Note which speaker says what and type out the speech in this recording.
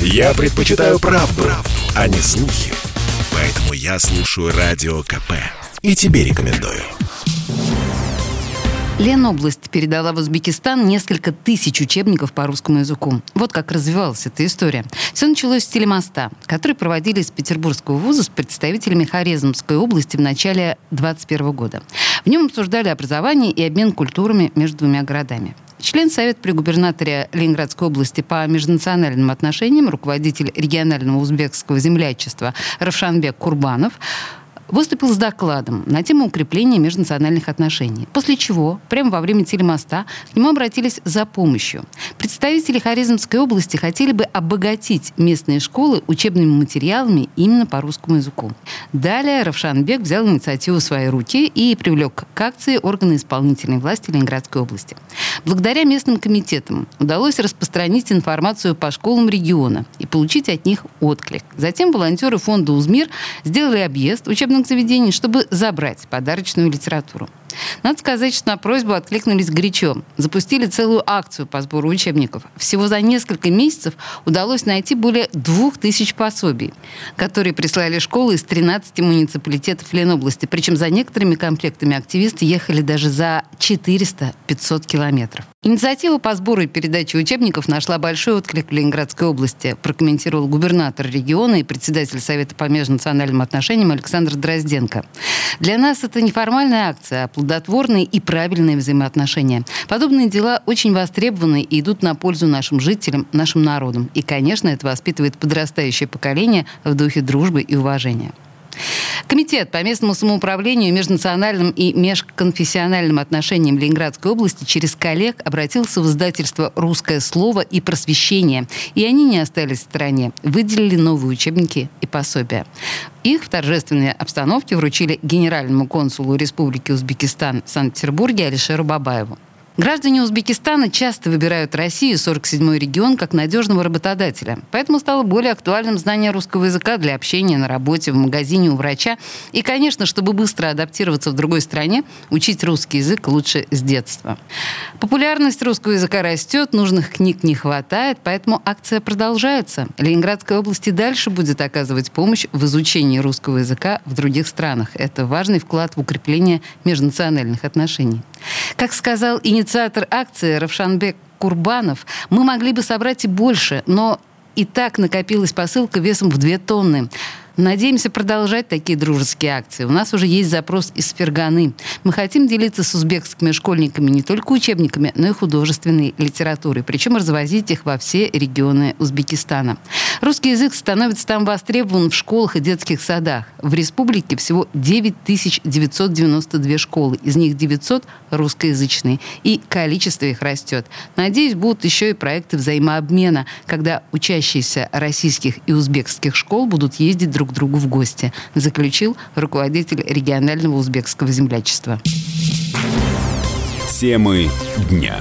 Speaker 1: Я предпочитаю правду, правду, а не слухи. Поэтому я слушаю Радио КП. И тебе рекомендую.
Speaker 2: Ленобласть передала в Узбекистан несколько тысяч учебников по русскому языку. Вот как развивалась эта история. Все началось с телемоста, который проводили из Петербургского вуза с представителями Хорезмской области в начале 2021 года. В нем обсуждали образование и обмен культурами между двумя городами. Член Совета при губернаторе Ленинградской области по межнациональным отношениям, руководитель регионального узбекского землячества Равшанбек Курбанов выступил с докладом на тему укрепления межнациональных отношений. После чего, прямо во время телемоста, к нему обратились за помощью. Представители Хорезмской области хотели бы обогатить местные школы учебными материалами именно по русскому языку. Далее Равшанбек взял инициативу в свои руки и привлек к акции органы исполнительной власти Ленинградской области. Благодаря местным комитетам удалось распространить информацию по школам региона и получить от них отклик. Затем волонтеры фонда «Узмир» сделали объезд учебных заведений, чтобы забрать подарочную литературу. Надо сказать, что на просьбу откликнулись горячо. Запустили целую акцию по сбору учебников. Всего за несколько месяцев удалось найти более двух тысяч пособий, которые прислали школы из 13 муниципалитетов Ленобласти. Причем за некоторыми комплектами активисты ехали даже за 400-500 километров. Инициатива по сбору и передаче учебников нашла большой отклик в Ленинградской области, прокомментировал губернатор региона и председатель Совета по межнациональным отношениям Александр Дрозденко. Для нас это неформальная акция, а плодотворные и правильные взаимоотношения. Подобные дела очень востребованы и идут на пользу нашим жителям, нашим народам. И, конечно, это воспитывает подрастающее поколение в духе дружбы и уважения. Комитет по местному самоуправлению, межнациональным и межконфессиональным отношениям Ленинградской области через коллег обратился в издательство «Русское слово» и «Просвещение». И они не остались в стороне. Выделили новые учебники и пособия. Их в торжественной обстановке вручили генеральному консулу Республики Узбекистан в Санкт-Петербурге Алишеру Бабаеву. Граждане Узбекистана часто выбирают Россию, 47-й регион, как надежного работодателя. Поэтому стало более актуальным знание русского языка для общения на работе, в магазине, у врача. И, конечно, чтобы быстро адаптироваться в другой стране, учить русский язык лучше с детства. Популярность русского языка растет, нужных книг не хватает, поэтому акция продолжается. Ленинградская область и дальше будет оказывать помощь в изучении русского языка в других странах. Это важный вклад в укрепление межнациональных отношений. Как сказал инициатор акции Равшанбек Курбанов, мы могли бы собрать и больше, но и так накопилась посылка весом в 2 тонны. Надеемся продолжать такие дружеские акции. У нас уже есть запрос из Ферганы. Мы хотим делиться с узбекскими школьниками не только учебниками, но и художественной литературой. Причем развозить их во все регионы Узбекистана. Русский язык становится там востребован в школах и детских садах. В республике всего 9992 школы. Из них 900 русскоязычные. И количество их растет. Надеюсь, будут еще и проекты взаимообмена, когда учащиеся российских и узбекских школ будут ездить друг к другу в гости, заключил руководитель регионального узбекского землячества.
Speaker 1: Темы дня.